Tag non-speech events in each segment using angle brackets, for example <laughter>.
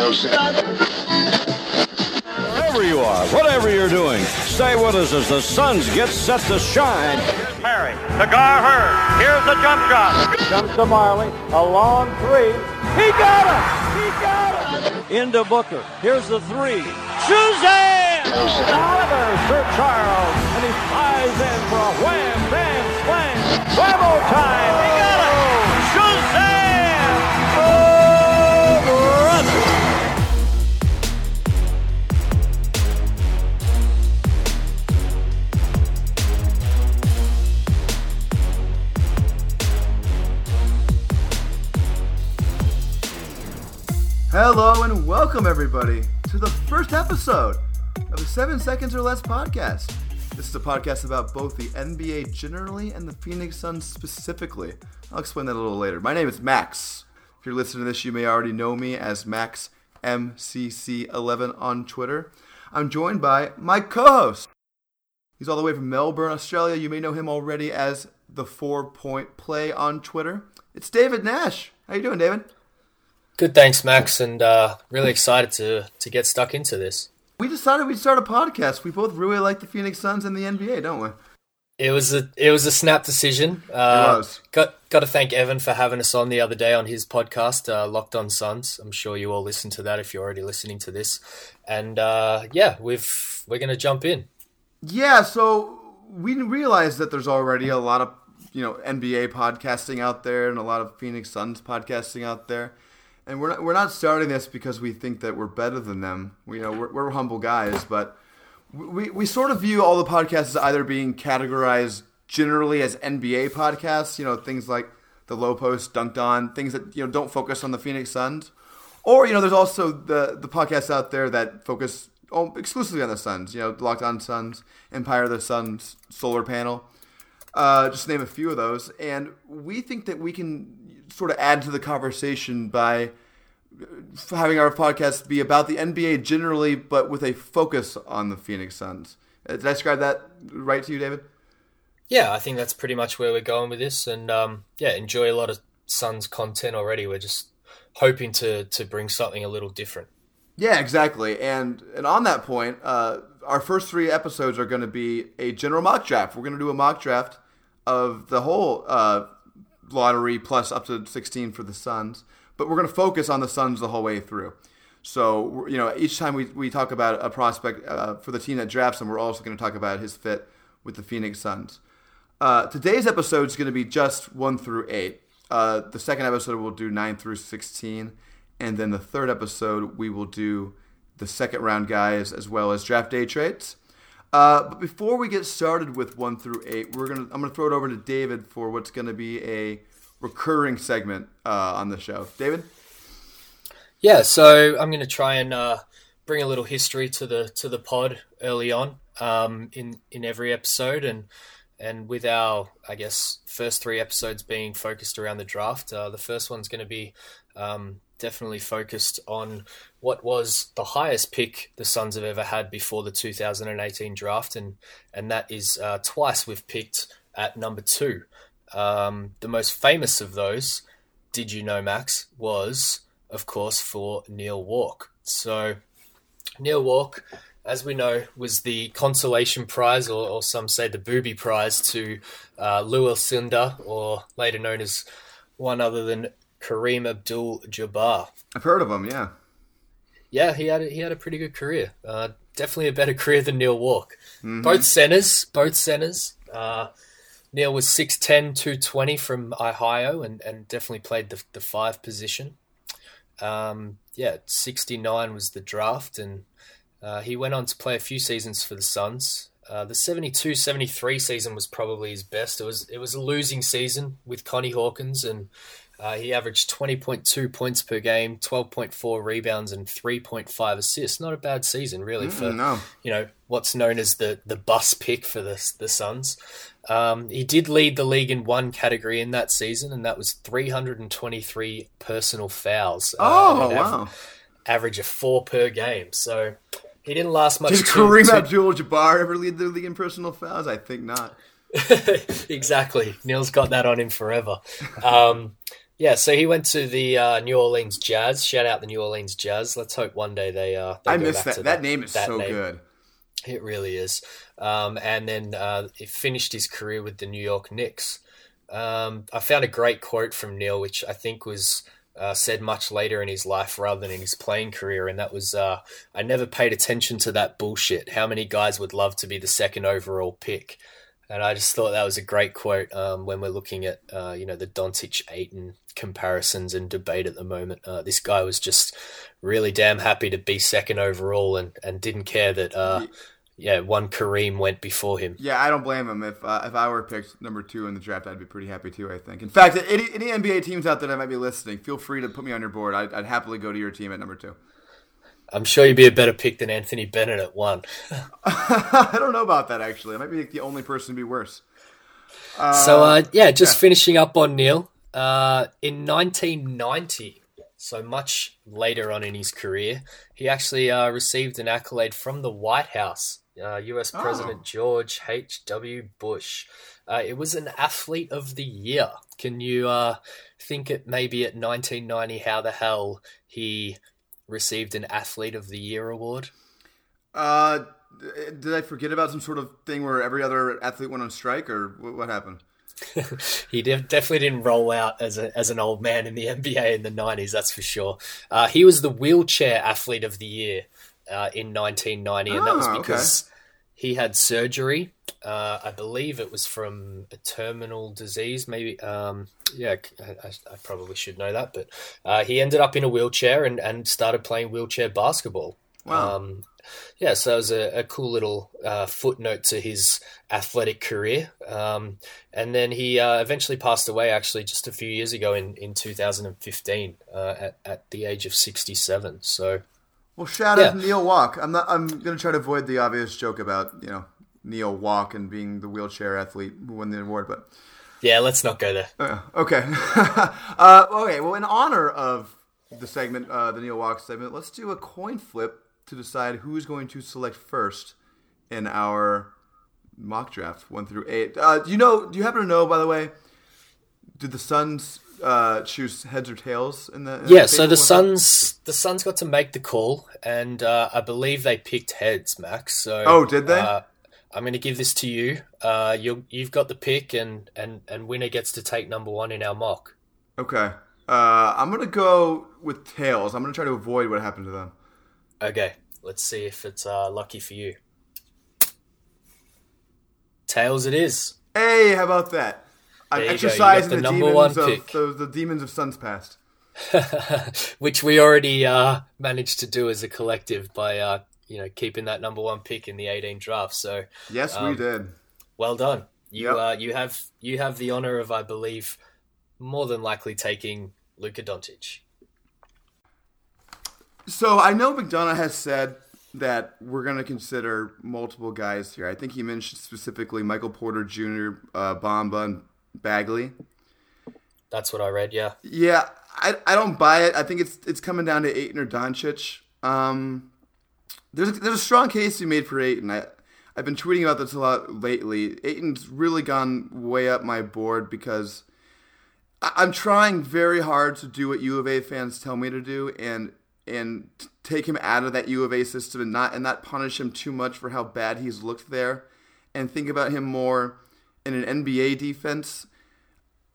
Wherever you are, whatever you're doing, stay with us as the Suns get set to shine. Here's Perry. The guard Hurd. Here's the jump shot. Comes to Majerle, a long three. He got it! He got it! Into Booker. Here's the three. Suzanne! Oliver, Sir Charles, and he flies in for a wham, bam, slam. Whammo time! He got it! Hello and welcome everybody to the first episode of the Seven Seconds or Less podcast. This is a podcast about both the NBA generally and the Phoenix Suns specifically. I'll explain that a little later. My name is Max. If you're listening to this, you may already know me as Max MCC11 on Twitter. I'm joined by my co-host. He's all the way from Melbourne, Australia. You may know him already as the Four Point Play on Twitter. It's David Nash. How you doing, David? Good, thanks, Max, and uh, really excited to to get stuck into this. We decided we'd start a podcast. We both really like the Phoenix Suns and the NBA, don't we? It was a it was a snap decision. Uh. Got got to thank Evan for having us on the other day on his podcast, uh, Locked On Suns. I'm sure you all listened to that if you're already listening to this. And uh, yeah, we've we're gonna jump in. Yeah, so we realized that there's already a lot of you know NBA podcasting out there and a lot of Phoenix Suns podcasting out there, and we're not, we're not starting this because we think that we're better than them. We, you know, we're, we're humble guys, but we, we sort of view all the podcasts as either being categorized generally as NBA podcasts, you know, things like the Low Post, Dunked On, things that you know don't focus on the Phoenix Suns, or you know, there's also the the podcasts out there that focus oh, exclusively on the Suns. You know, Locked On Suns, Empire of the Suns, Solar Panel, uh, just name a few of those. And we think that we can sort of add to the conversation by having our podcast be about the NBA generally, but with a focus on the Phoenix Suns. Uh, Did I describe that right to you, David? Yeah, I think that's pretty much where we're going with this, and um, yeah, enjoy a lot of Suns content already. We're just hoping to to bring something a little different. Yeah, exactly. And and on that point, uh, our first three episodes are going to be a general mock draft. We're going to do a mock draft of the whole uh, lottery plus up to 16 for the Suns, but we're going to focus on the Suns the whole way through. So you know, each time we, we talk about a prospect uh, for the team that drafts him, we're also going to talk about his fit with the Phoenix Suns. Uh, today's episode is going to be just one through eight. Uh, the second episode we'll do nine through sixteen, and then the third episode we will do the second round guys as well as draft day traits. Uh, but before we get started with one through eight, we're gonna I'm gonna throw it over to David for what's gonna be a recurring segment uh, on the show. David. Yeah, so I'm to try and uh, bring a little history to the to the pod early on um, in in every episode, and and with our I guess first three episodes being focused around the draft, uh, the first one's going to be um, definitely focused on what was the highest pick the Suns have ever had before the 2018 draft, and and that is uh, twice we've picked at number two. Um, the most famous of those, did you know, Max, was of course, for Neal Walk. So, Neal Walk, as we know, was the consolation prize, or, or some say the booby prize, to uh, Lew Alcindor, or later known as one other than Kareem Abdul Jabbar. I've heard of him. Yeah. Yeah, he had a, he had a pretty good career. Uh, definitely a better <laughs> career than Neal Walk. Both centers, both centers. Uh, Neal was 6'10", 220 from Ohio, and, and definitely played the the five position. Um, yeah, 69 was the draft, and uh, he went on to play a few seasons for the Suns. Uh, the 72-73 season was probably his best. It was it was a losing season with Connie Hawkins, and uh, he averaged 20.2 points per game, 12.4 rebounds, and 3.5 assists. Not a bad season, really, for no. you know what's known as the the bus pick for the the Suns. Um, he did lead the league in one category in that season, and that was 323 personal fouls. uh, Oh an wow. av- average of four per game. So he didn't last much. Did too- Kareem too- Abdul-Jabbar ever lead the league in personal fouls? I think not. <laughs> exactly. Neal's got that on him forever. Um, Yeah, so he went to the uh, New Orleans Jazz. Shout out the New Orleans Jazz. Let's hope one day they. Uh, they I miss that. to that. name is that so name. good. It really is. Um, and then uh, he finished his career with the New York Knicks. Um, I found a great quote from Neal, which I think was uh, said much later in his life rather than in his playing career, and that was, uh, "I never paid attention to that bullshit. How many guys would love to be the second overall pick?" And I just thought that was a great quote um, when we're looking at uh, you know the Doncic Ayton comparisons and debate at the moment. Uh, this guy was just really damn happy to be second overall and, and didn't care that uh, yeah one Kareem went before him. Yeah, I don't blame him. If uh, if I were picked number two in the draft, I'd be pretty happy too. I think. In fact, any, any NBA teams out there that might be listening, feel free to put me on your board. I'd, I'd happily go to your team at number two. I'm sure you'd be a better pick than Anthony Bennett at one. <laughs> I don't know about that actually. I might be like, the only person to be worse. so uh, yeah, just finishing up on Neal. Uh, in 1990, so much later on in his career, he actually uh, received an accolade from the White House. Uh, U.S. President George H.W. Bush. Uh, it was an Athlete of the Year. Can you uh, think it maybe at 1990 how the hell he received an Athlete of the Year award? Uh, did I forget about some sort of thing where every other athlete went on strike, or what, happened? <laughs> he de- definitely didn't roll out as a, as an old man in the <laughs> NBA in the nineties. That's for sure. Uh, he was the wheelchair athlete of the year uh, in 1990, and that was Ah, okay. because he had surgery. Uh, I believe it was from a terminal disease. Maybe, um, yeah, I, I, probably should know that, but uh, he ended up in a wheelchair and, and started playing wheelchair basketball. Wow. Um, yeah, so it was a, a cool little uh, footnote to his athletic career. Um, and then he uh, eventually passed away, actually, just a few years ago in, in 2015 uh, at, at the age of 67. So, Well, shout Yeah. out to Neal Walk. I'm not. I'm gonna try to avoid the obvious joke about you know Neal Walk and being the wheelchair athlete who won the award, but yeah, let's not go there. Uh, okay. <laughs> uh, okay. Well, in honor of the segment, uh, the Neal Walk segment, let's do a coin flip to decide who's going to select first in our mock draft, one through eight. Uh, do you know? Do you happen to know, by the way? Did the Suns uh, choose heads or tails in the? in Yeah, so the Facebook one? Suns, the Suns got to make the call, and uh, I believe they picked heads, Max. So, Oh, did they? I'm going to give this to you. Uh, you you've got the pick, and, and, and winner gets to take number one in our mock. Okay. Uh, I'm gonna go with tails. I'm gonna try to avoid what happened to them. Okay, let's see if it's uh, lucky for you. Tails, it is. Hey, how about that? I'm There you go, you exercising the the, number demons one of pick. the, the demons of Suns past. <laughs> Which we already uh, managed to do as a collective by uh, you know keeping that number one pick in the 18 draft. So Yes, we Um, did. well done. You Yep. uh, you have you have the honor of, I believe, more than likely taking Luka Doncic. So I know McDonough has said that we're going to consider multiple guys here. I think he mentioned specifically Michael Porter Jr., uh, Bamba, and Bagley. That's what I read. Yeah. Yeah, I, I don't buy it. I think it's it's coming down to Ayton or Doncic. Um, there's a, there's a strong case to be made for Ayton. I I've been tweeting about this a lot lately. Ayton's really gone way up my board because I, I'm trying very hard to do what U of A fans tell me to do and and take him out of that U of A system and not and not punish him too much for how bad he's looked there, and think about him more in an NBA defense.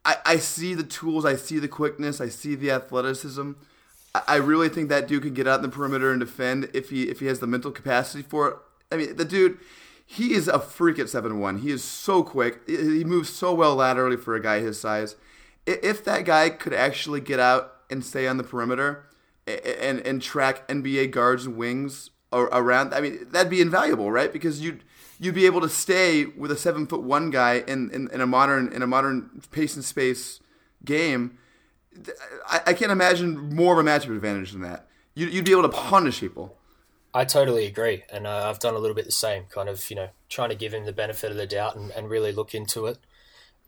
I, I see the tools, I see the quickness, I see the athleticism. I, really think that dude can get out in the perimeter and defend if he if he has the mental capacity for it. I mean, the dude, he is a freak at seven one. He is so quick. He he moves so well laterally for a guy his size. If that guy could actually get out and stay on the perimeter and and track NBA guards and wings around, I mean, that'd be invaluable, right? Because you'd you'd be able to stay with a seven foot one guy in, in, in a modern in a modern pace and space game. I, I can't imagine more of a matchup advantage than that. You, you'd be able to punish people. I totally agree, and uh, I've done a little bit the same, kind of, you know, trying to give him the benefit of the doubt and, and really look into it.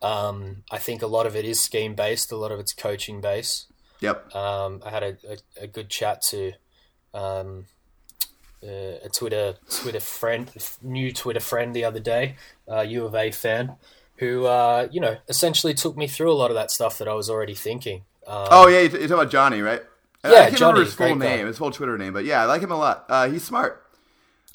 Um, I think a lot of it is scheme based, a lot of it's coaching based. Yep. Um, I had a, a, a good chat to um, uh, a Twitter Twitter friend, new Twitter friend the other day, uh, U of A fan, who uh, you know essentially took me through a lot of that stuff that I was already thinking. Um, oh yeah, you're talking about Johnny, right? Yeah, I can't Johnny, remember his full great guy. name, his full Twitter name, but yeah, I like him a lot. Uh, he's smart.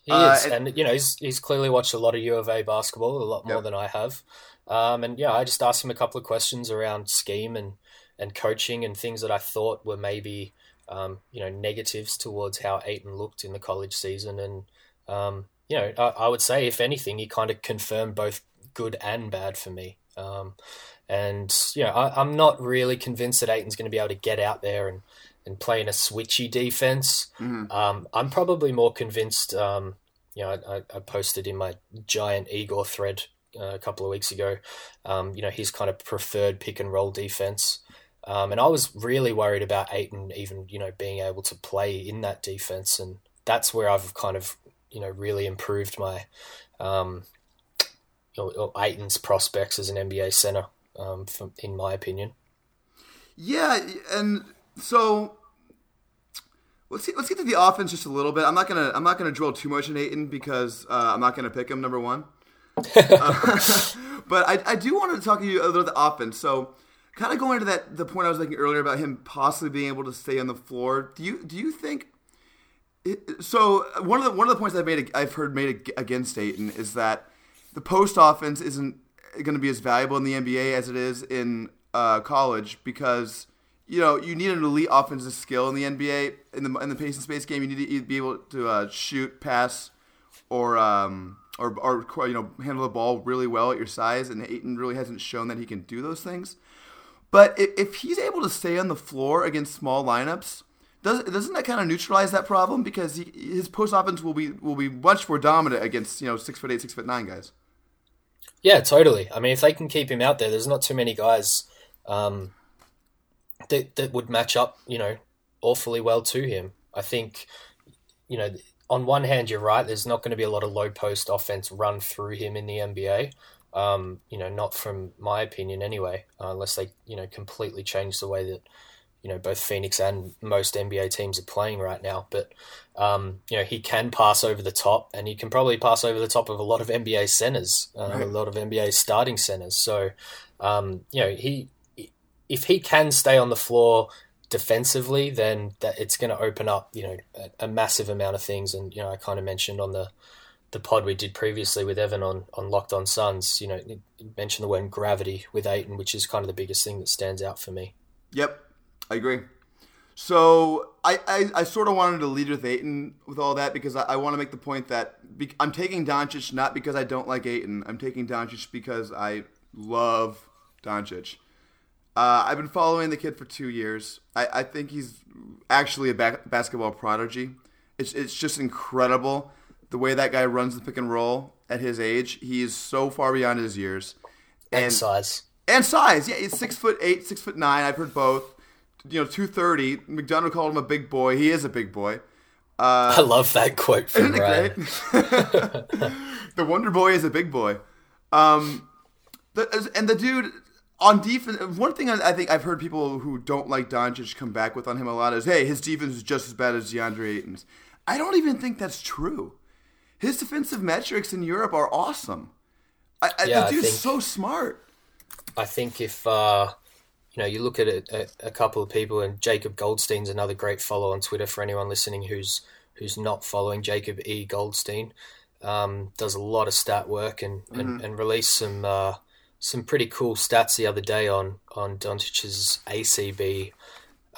He Uh, is, and- and, you know, he's he's clearly watched a lot of U of A basketball, a lot more Yep. than I have. Um, and yeah, I just asked him a couple of questions around scheme and and coaching and things that I thought were maybe um, you know negatives towards how Ayton looked in the college season. And um, you know, I, I would say if anything, he kind of confirmed both good and bad for me. Um, and you know, I, I'm not really convinced that Ayton's going to be able to get out there and and play in a switchy defense. Um, I'm probably more convinced. Um, you know, I, I- posted in my giant Igor thread uh, a couple of weeks ago. Um, you know, his kind of preferred pick and roll defense. Um, and I was really worried about Ayton even, you know, being able to play in that defense. And that's where I've kind of, you know, really improved my, um, or, or Ayton's prospects as an NBA center, um, from, in my opinion. Yeah, and so let's see, let's get to the offense just a little bit. I'm not gonna I'm not gonna drill too much in Ayton because uh, I'm not gonna pick him number one. Uh, <laughs> <laughs> but I, I do want to talk to you a little bit the offense. So kind of going into that the point I was making earlier about him possibly being able to stay on the floor. Do you do you think? it- So one of the one of the points I've made I've heard made against Ayton is that the post offense isn't going to be as valuable in the NBA as it is in uh, college because you know you need an elite offensive skill in the NBA in the in the pace and space game. You need to be able to uh, shoot, pass, or um, or or you know handle the ball really well at your size. And Ayton really hasn't shown that he can do those things. But if, he's able to stay on the floor against small lineups, does, doesn't that kind of neutralize that problem? Because he, his post offense will be will be much more dominant against you know six foot eight, six foot nine guys. Yeah, totally. I mean, if they can keep him out there, there's not too many guys um, that that would match up, you know, awfully well to him. I think, you know, on one hand, you're right. There's not going to be a lot of low post offense run through him in the NBA. Um, you know, not from my opinion anyway, uh, unless they, you know, completely change the way that, you know, both Phoenix and most NBA teams are playing right now. But, um, you know, he can pass over the top and he can probably pass over the top of a lot of NBA centers, uh, Right. a lot of NBA starting centers. So, um, you know, he, if he can stay on the floor defensively, then that it's going to open up, you know, a, a massive amount of things. And, you know, I kind of mentioned on the, the pod we did previously with Evan on, on Locked On Suns, you know, mentioned the word gravity with Ayton, which is kind of the biggest thing that stands out for me. Yep, I agree. So I, I, I sort of wanted to lead with Ayton with all that because I, I want to make the point that be, I'm taking Doncic not because I don't like Ayton. I'm taking Doncic because I love Doncic. Uh, I've been following the kid for two years. I, I think he's actually a ba- basketball prodigy. It's, it's just incredible the way that guy runs the pick and roll at his age. He is so far beyond his years. And, size. and size. Yeah, he's six foot eight, six foot nine. I've heard both. You know, two thirty. McDonough called him a big boy. He is a big boy. I love that quote from Isn't it Ryan. great? <laughs> the Wonder Boy is a big boy. Um, the, and the dude on defense. One thing I I think I've heard people who don't like Doncic come back with on him a lot is, "Hey, his defense is just as bad as DeAndre Ayton's." I don't even think that's true. His defensive metrics in Europe are awesome. I, Yeah, the I dude's think- so smart. I think if uh, you know you look at a, a, couple of people, and Jacob Goldstein's another great follow on Twitter for anyone listening who's who's not following. Jacob E. Goldstein. Um, does a lot of stat work and and, and released some uh, some pretty cool stats the other day on on Doncic's ACB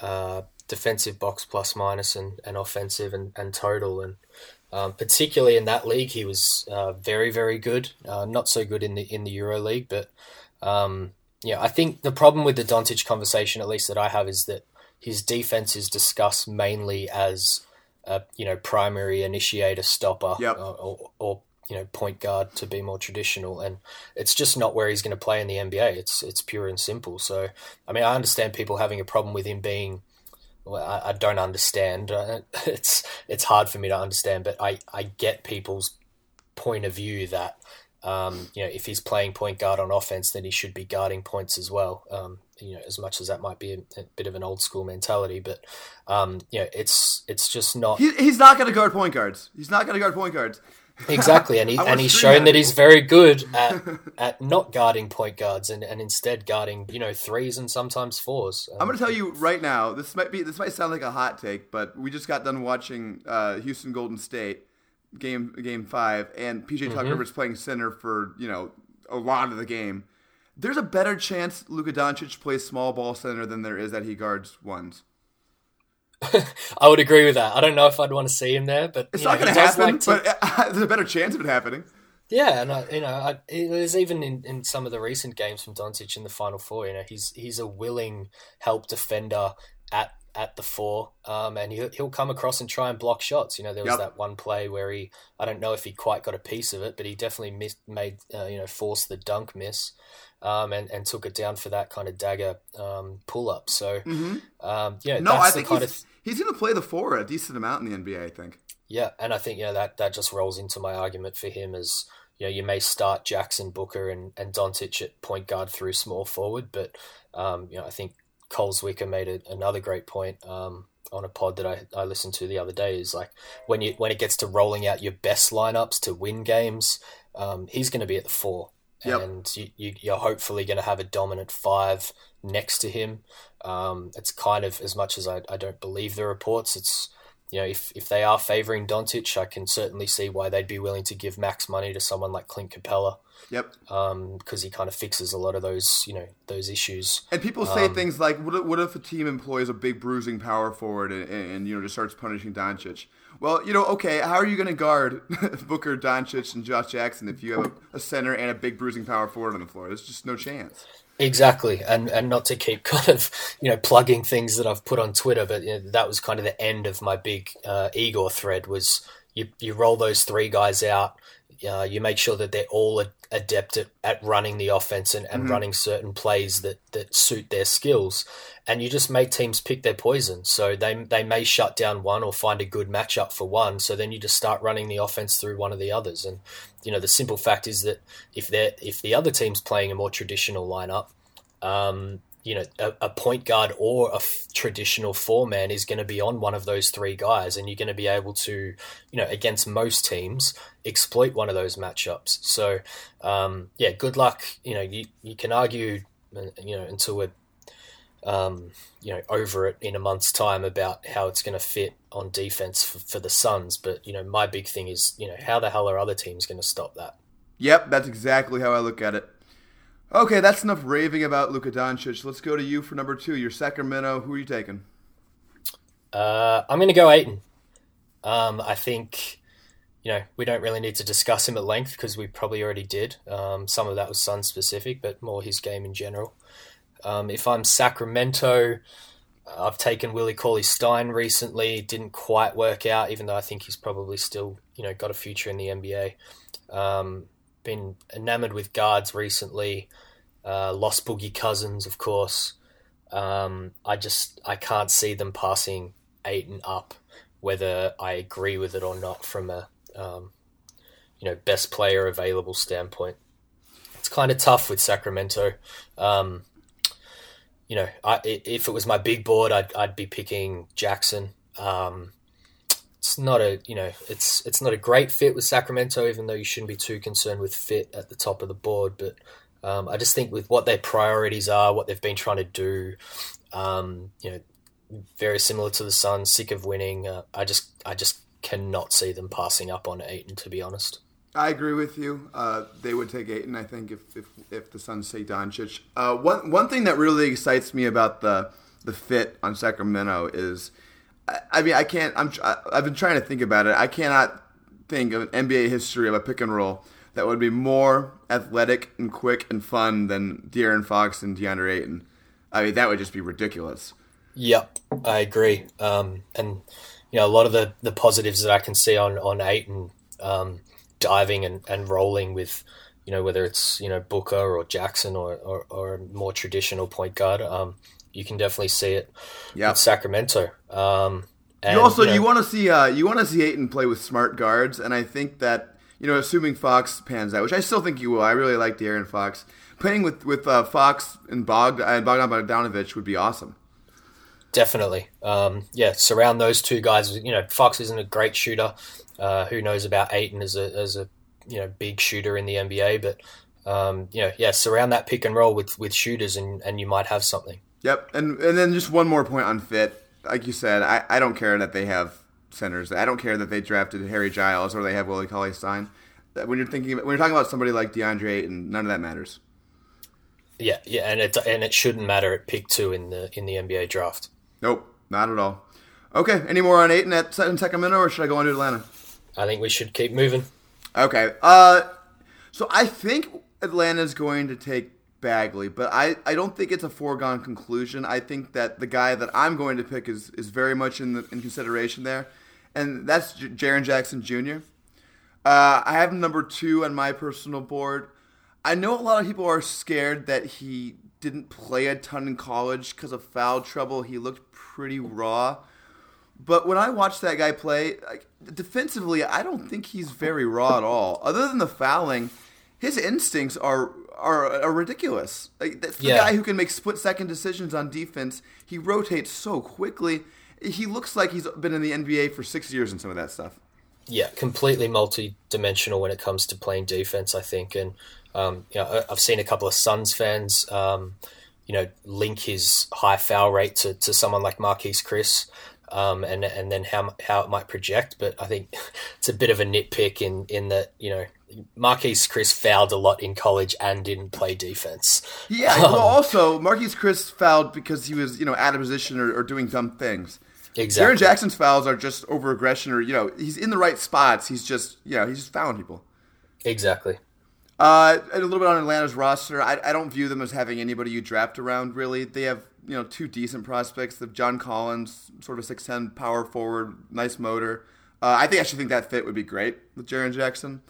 uh, defensive box plus minus and, and offensive and, and total. And um, particularly in that league he was uh, very very good. Uh, not so good in the in the Euro League but um, yeah I think the problem with the Doncic conversation at least that I have is that his defense is discussed mainly as a you know primary initiator stopper Yep. uh, or, or you know point guard to be more traditional. And it's just not where he's going to play in the NBA it's it's pure and simple. So I mean I understand people having a problem with him being well, I, I don't understand. <laughs> It's it's hard for me to understand but I I get people's point of view that um, you know if he's playing point guard on offense then he should be guarding points as well um, you know as much as that might be a, a bit of an old school mentality but um, you know it's it's just not He, he's not going to guard point guards. He's not going to guard point guards. Exactly, and he <laughs> and he's shown that. that he's very good <laughs> at at not guarding point guards and, and instead guarding you know threes and sometimes fours. I'm gonna tell you right now. This might be this might sound like a hot take, but we just got done watching uh, Houston Golden State game game five, and PJ Mm-hmm. Tucker was playing center for you know a lot of the game. There's a better chance Luka Doncic plays small ball center than there is that he guards ones. <laughs> I would agree with that. I don't know if I'd want to see him there, but It's not know, gonna happen, like to- but uh, <laughs> there's a better chance of it happening. Yeah, and I, you know, I, was even in, in some of the recent games from Doncic in the Final Four. You know, he's he's a willing help defender at at the four, um, and he'll, he'll come across and try and block shots. You know, there was Yep. that one play where he, I don't know if he quite got a piece of it, but he definitely missed, made, uh, you know, forced the dunk miss, um, and and took it down for that kind of dagger um, pull up. So, um, yeah, No, that's I the think kind he's, of he's gonna play the four a decent amount in the NBA. I think. yeah, and I think you know that that just rolls into my argument for him as you know you may start Jackson, Booker, and and Doncic at point guard through small forward, but um, you know I think Coles Wicker made a, another great point um, on a pod that I, I listened to the other day. Is like when you when it gets to rolling out your best lineups to win games, um, he's going to be at the four. Yep. And you, you, you're hopefully going to have a dominant five next to him. Um, it's kind of as much as I, I don't believe the reports. It's you know, if, if they are favouring Doncic, I can certainly see why they'd be willing to give max money to someone like Clint Capela Yep. because he kind of fixes a lot of those, you know, those issues. And people say Um, things like, what if, "What if a team employs a big bruising power forward and, and, and, you know just starts punishing Doncic?" Well, you know, okay, how are you going to guard <laughs> Booker, Doncic, and Josh Jackson if you have a, a center and a big bruising power forward on the floor? There's just no chance. Exactly, and and not to keep <laughs> kind of you know plugging things that I've put on Twitter, but you know, that was kind of the end of my big uh, Igor thread. Was you you roll those three guys out, uh, you make sure that they're all adept at, at running the offense and, and running certain plays that that suit their skills, and you just make teams pick their poison. So they they may shut down one or find a good matchup for one. So then you just start running the offense through one of the others, and you know the simple fact is that if they are if the other team's playing a more traditional lineup um, you know, a, a point guard or a f- traditional four man is going to be on one of those three guys, and you're going to be able to, you know, against most teams, exploit one of those matchups. So, um, yeah, good luck. You know, you, you can argue, you know, until we're, um, you know, over it in a month's time about how it's going to fit on defense for, for the Suns. But, you know, my big thing is, you know, how the hell are other teams going to stop that? Yep, that's exactly how I look at it. Okay, that's enough raving about Luka Doncic. Let's go to you for number two. Your Sacramento. Who are you taking? Uh, I'm going to go Ayton. Um, I think, you know, we don't really need to discuss him at length because we probably already did. Um, some of that was Sun specific, but more his game in general. Um, if I'm Sacramento, I've taken Willie Cauley Stein recently. Didn't quite work out, even though I think he's probably still, you know, got a future in the NBA. Um, been enamored with guards recently. Uh, lost Boogie Cousins, of course. Um, I just I can't see them passing Ayton up, whether I agree with it or not from a um, you know best player available standpoint. It's kind of tough with Sacramento. Um, you know, I, if it was my big board, I'd I'd be picking Jackson. Um, it's not a you know it's it's not a great fit with Sacramento, even though you shouldn't be too concerned with fit at the top of the board. But um, I just think with what their priorities are, what they've been trying to do, um, you know, very similar to the Suns, sick of winning. Uh, I just I just cannot see them passing up on Ayton, to be honest. I agree with you. Uh, they would take Ayton, I think, if if, if the Suns take Doncic. Uh, one one thing that really excites me about the the fit on Sacramento is, I, I mean, I can't. I'm I've been trying to think about it. I cannot think of an NBA history of a pick and roll that would be more athletic and quick and fun than De'Aaron Fox and DeAndre Ayton. I mean, that would just be ridiculous. Yep, I agree. Um, and you know, a lot of the, the positives that I can see on on Ayton um, diving and, and rolling with, you know, whether it's you know Booker or Jackson or or, or more traditional point guard, um, you can definitely see it Yeah. with Sacramento. Um, and, You also you know, you want to see uh, you want to see Ayton play with smart guards, and I think that you know, assuming Fox pans out, which I still think he will. I really like De'Aaron Fox playing with with uh, Fox and Bog and Bogdan Bogdanovich would be awesome. Definitely. Um, yeah, surround those two guys. You know, Fox isn't a great shooter. Uh, who knows about Ayton as a as a you know big shooter in the NBA, but um, you know, yeah, surround that pick and roll with with shooters, and and you might have something. Yep, and and then just one more point on fit. Like you said, I, I don't care that they have centers. I don't care that they drafted Harry Giles or they have Willie Cauley Stein. When you're thinking when you're talking about somebody like DeAndre Ayton, none of that matters. Yeah, yeah, and it and it shouldn't matter at pick two in the in the NBA draft. Nope, not at all. Okay, any more on Ayton at in Sacramento, or should I go on to Atlanta? I think we should keep moving. Okay, uh, so I think Atlanta's going to take Bagley, but I, I don't think it's a foregone conclusion. I think that the guy that I'm going to pick is, is very much in the, in consideration there, and that's J- Jaren Jackson Jr. Uh, I have him number two on my personal board. I know a lot of people are scared that he didn't play a ton in college because of foul trouble. He looked pretty raw. But when I watch that guy play, like, defensively, I don't think he's very raw at all. Other than the fouling, his instincts are are, are ridiculous. Like, that's the Yeah. guy who can make split second decisions on defense. He rotates so quickly. He looks like he's been in the NBA for six years and some of that stuff. Yeah, completely multi-dimensional when it comes to playing defense. I think, and um, you know, I've seen a couple of Suns fans, um, you know, link his high foul rate to, to someone like Marquese Chriss, um, and and then how how it might project. But I think <laughs> it's a bit of a nitpick in in that you know Marquese Chriss fouled a lot in college and didn't play defense. Yeah. well, also, Marquese Chriss fouled because he was, you know, out of position or, or doing dumb things. Exactly. Jaren Jackson's fouls are just over aggression, or you know, he's in the right spots. He's just, you know, he's just fouling people. Exactly. Uh, and a little bit on Atlanta's roster. I, I don't view them as having anybody you draft around. Really, they have you know two decent prospects. They John Collins, sort of six ten power forward, nice motor. Uh, I think I should think that fit would be great with Jaren Jackson.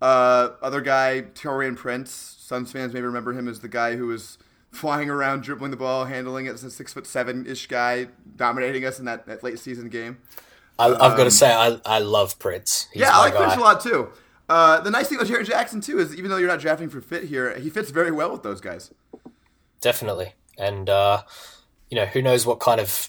Uh, other guy, Taurean Prince. Suns fans may remember him as the guy who was flying around, dribbling the ball, handling it as a six foot seven ish guy, dominating us in that, that late season game. I, I've got to say, I, I love Prince. He's Um, yeah, I like Prince a lot too. Uh, the nice thing about Jaren Jackson too is even though you're not drafting for fit here, he fits very well with those guys. definitely. And uh, you know, who knows what kind of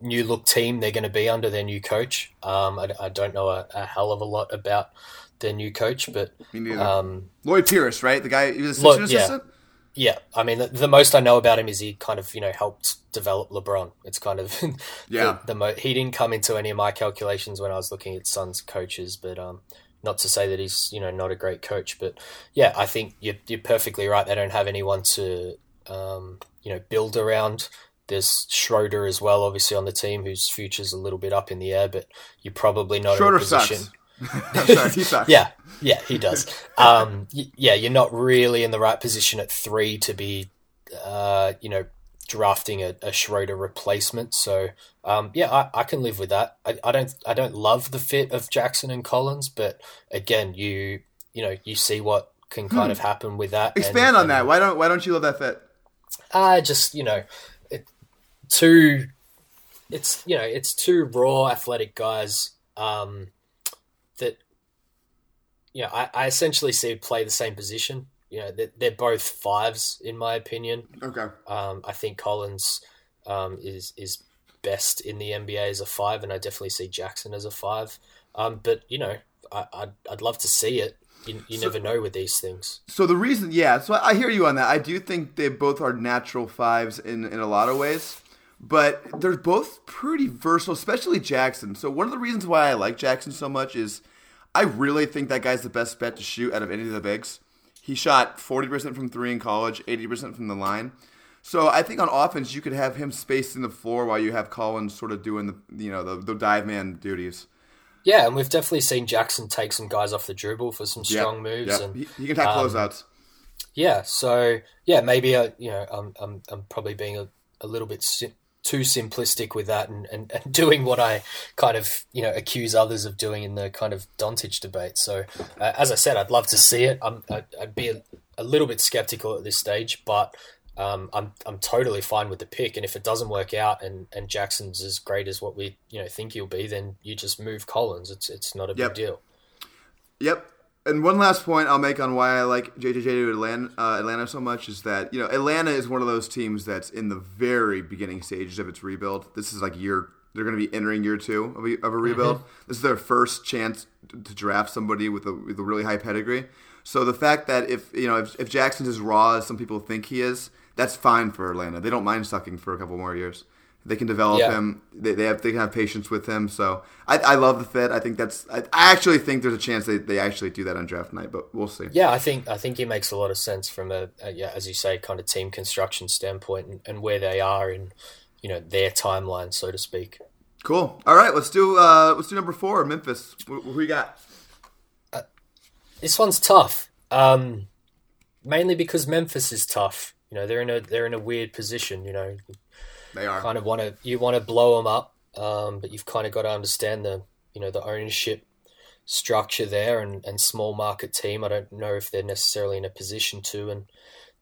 new look team they're going to be under their new coach. Um, I, I don't know a, a hell of a lot about their new coach, but um, Lloyd Pierce, right? The guy he was Lloyd- assistant yeah. assistant. yeah, I mean, the, the most I know about him is he kind of you know helped develop LeBron. It's kind of <laughs> Yeah. The, the mo- he didn't come into any of my calculations when I was looking at Suns coaches, but um, not to say that he's you know not a great coach, but yeah, I think you're, you're perfectly right. They don't have anyone to um, you know build around. There's Schroeder as well, obviously on the team, whose future's a little bit up in the air, but you're probably not Schroeder in a position. sucks. <laughs> Sorry. Yeah, yeah, he does. Um, yeah, you're not really in the right position at three to be, uh, you know, drafting a, a Schroeder replacement. So, um, yeah, I, I can live with that. I, I don't, I don't love the fit of Jackson and Collins, but again, you, you know, you see what can kind of happen with that. and- Hmm. Expand on and- that. Why don't Why don't you love that fit? I just, you know, it, two, it's, you know, it's two raw athletic guys um, that, you know, I, I essentially see play the same position. You know, they're, they're both fives, in my opinion. Okay. Um, I think Collins um, is is best in the NBA as a five, and I definitely see Jackson as a five. Um, but, you know, I, I'd, I'd love to see it. You, you never know with these things. So the reason, yeah, so I hear you on that. I do think they both are natural fives in in a lot of ways, but they're both pretty versatile, especially Jackson. So one of the reasons why I like Jackson so much is I really think that guy's the best bet to shoot out of any of the bigs. He shot 40% from three in college, 80% from the line. So I think on offense you could have him spacing the floor while you have Collins sort of doing the you know the, the dive man duties. Yeah, and we've definitely seen Jackson take some guys off the dribble for some Yeah, strong moves, yeah. and he, he can take um, closeouts. yeah, so yeah, maybe uh, you know I'm I'm I'm probably being a, a little bit too simplistic with that, and, and, and <laughs> doing what I kind of you know accuse others of doing in the kind of Doncic debate. So uh, as I said, I'd love to see it. I'm I'd, I'd be a, a little bit skeptical at this stage, but. Um, I'm I'm totally fine with the pick, and if it doesn't work out, and, and Jackson's as great as what we you know think he'll be, then you just move Collins. It's it's not a Yep. big deal. Yep. And one last point I'll make on why I like JJJ to Atlanta, uh, Atlanta so much is that you know Atlanta is one of those teams that's in the very beginning stages of its rebuild. This is like year they're going to be entering year two of a, of a rebuild. Mm-hmm. This is their first chance to draft somebody with a, with a really high pedigree. So the fact that if you know if, if Jackson's as raw as some people think he is, that's fine for Atlanta. They don't mind sucking for a couple more years. They can develop yeah. him. They, they have they can have patience with him. So I, I love the fit. I think that's I, I actually think there's a chance they, they actually do that on draft night, but we'll see. Yeah, I think I think it makes a lot of sense from a, a yeah, as you say, kind of team construction standpoint and, and, where they are in you know their timeline, so to speak. Cool. All right, let's do uh let's do number four, Memphis. Who, who we got? Uh, this one's tough. Um, mainly because Memphis is tough. You know, they're in a they're in a weird position. You know, they are kind of want to you want to blow them up, um, but you've kind of got to understand the you know the ownership structure there and, and small market team. I don't know if they're necessarily in a position to, and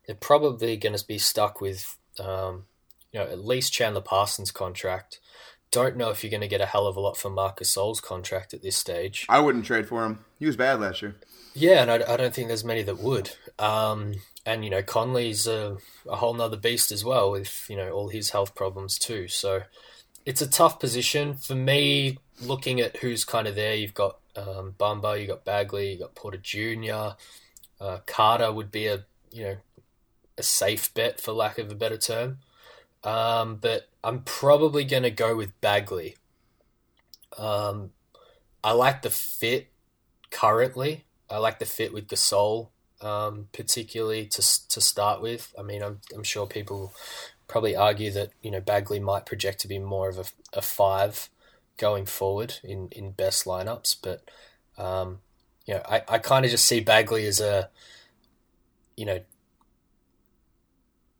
they're probably going to be stuck with um, you know at least Chandler Parsons' contract. Don't know if you're going to get a hell of a lot for Marcus Gasol's contract at this stage. I wouldn't trade for him. He was bad last year. Yeah, and I, I don't think there's many that would. Um, and you know Conley's a, a whole nother beast as well with you know all his health problems too. So it's a tough position for me. Looking at who's kind of there, you've got um, Bamba, you got Bagley, you got Porter Jr. Uh, Carter would be a you know a safe bet for lack of a better term, um, but I'm probably going to go with Bagley. Um, I like the fit currently. I like the fit with Gasol um, particularly to to start with. I mean, I'm I'm sure people probably argue that you know Bagley might project to be more of a, a five going forward in, in best lineups, but um, you know I, I kind of just see Bagley as a you know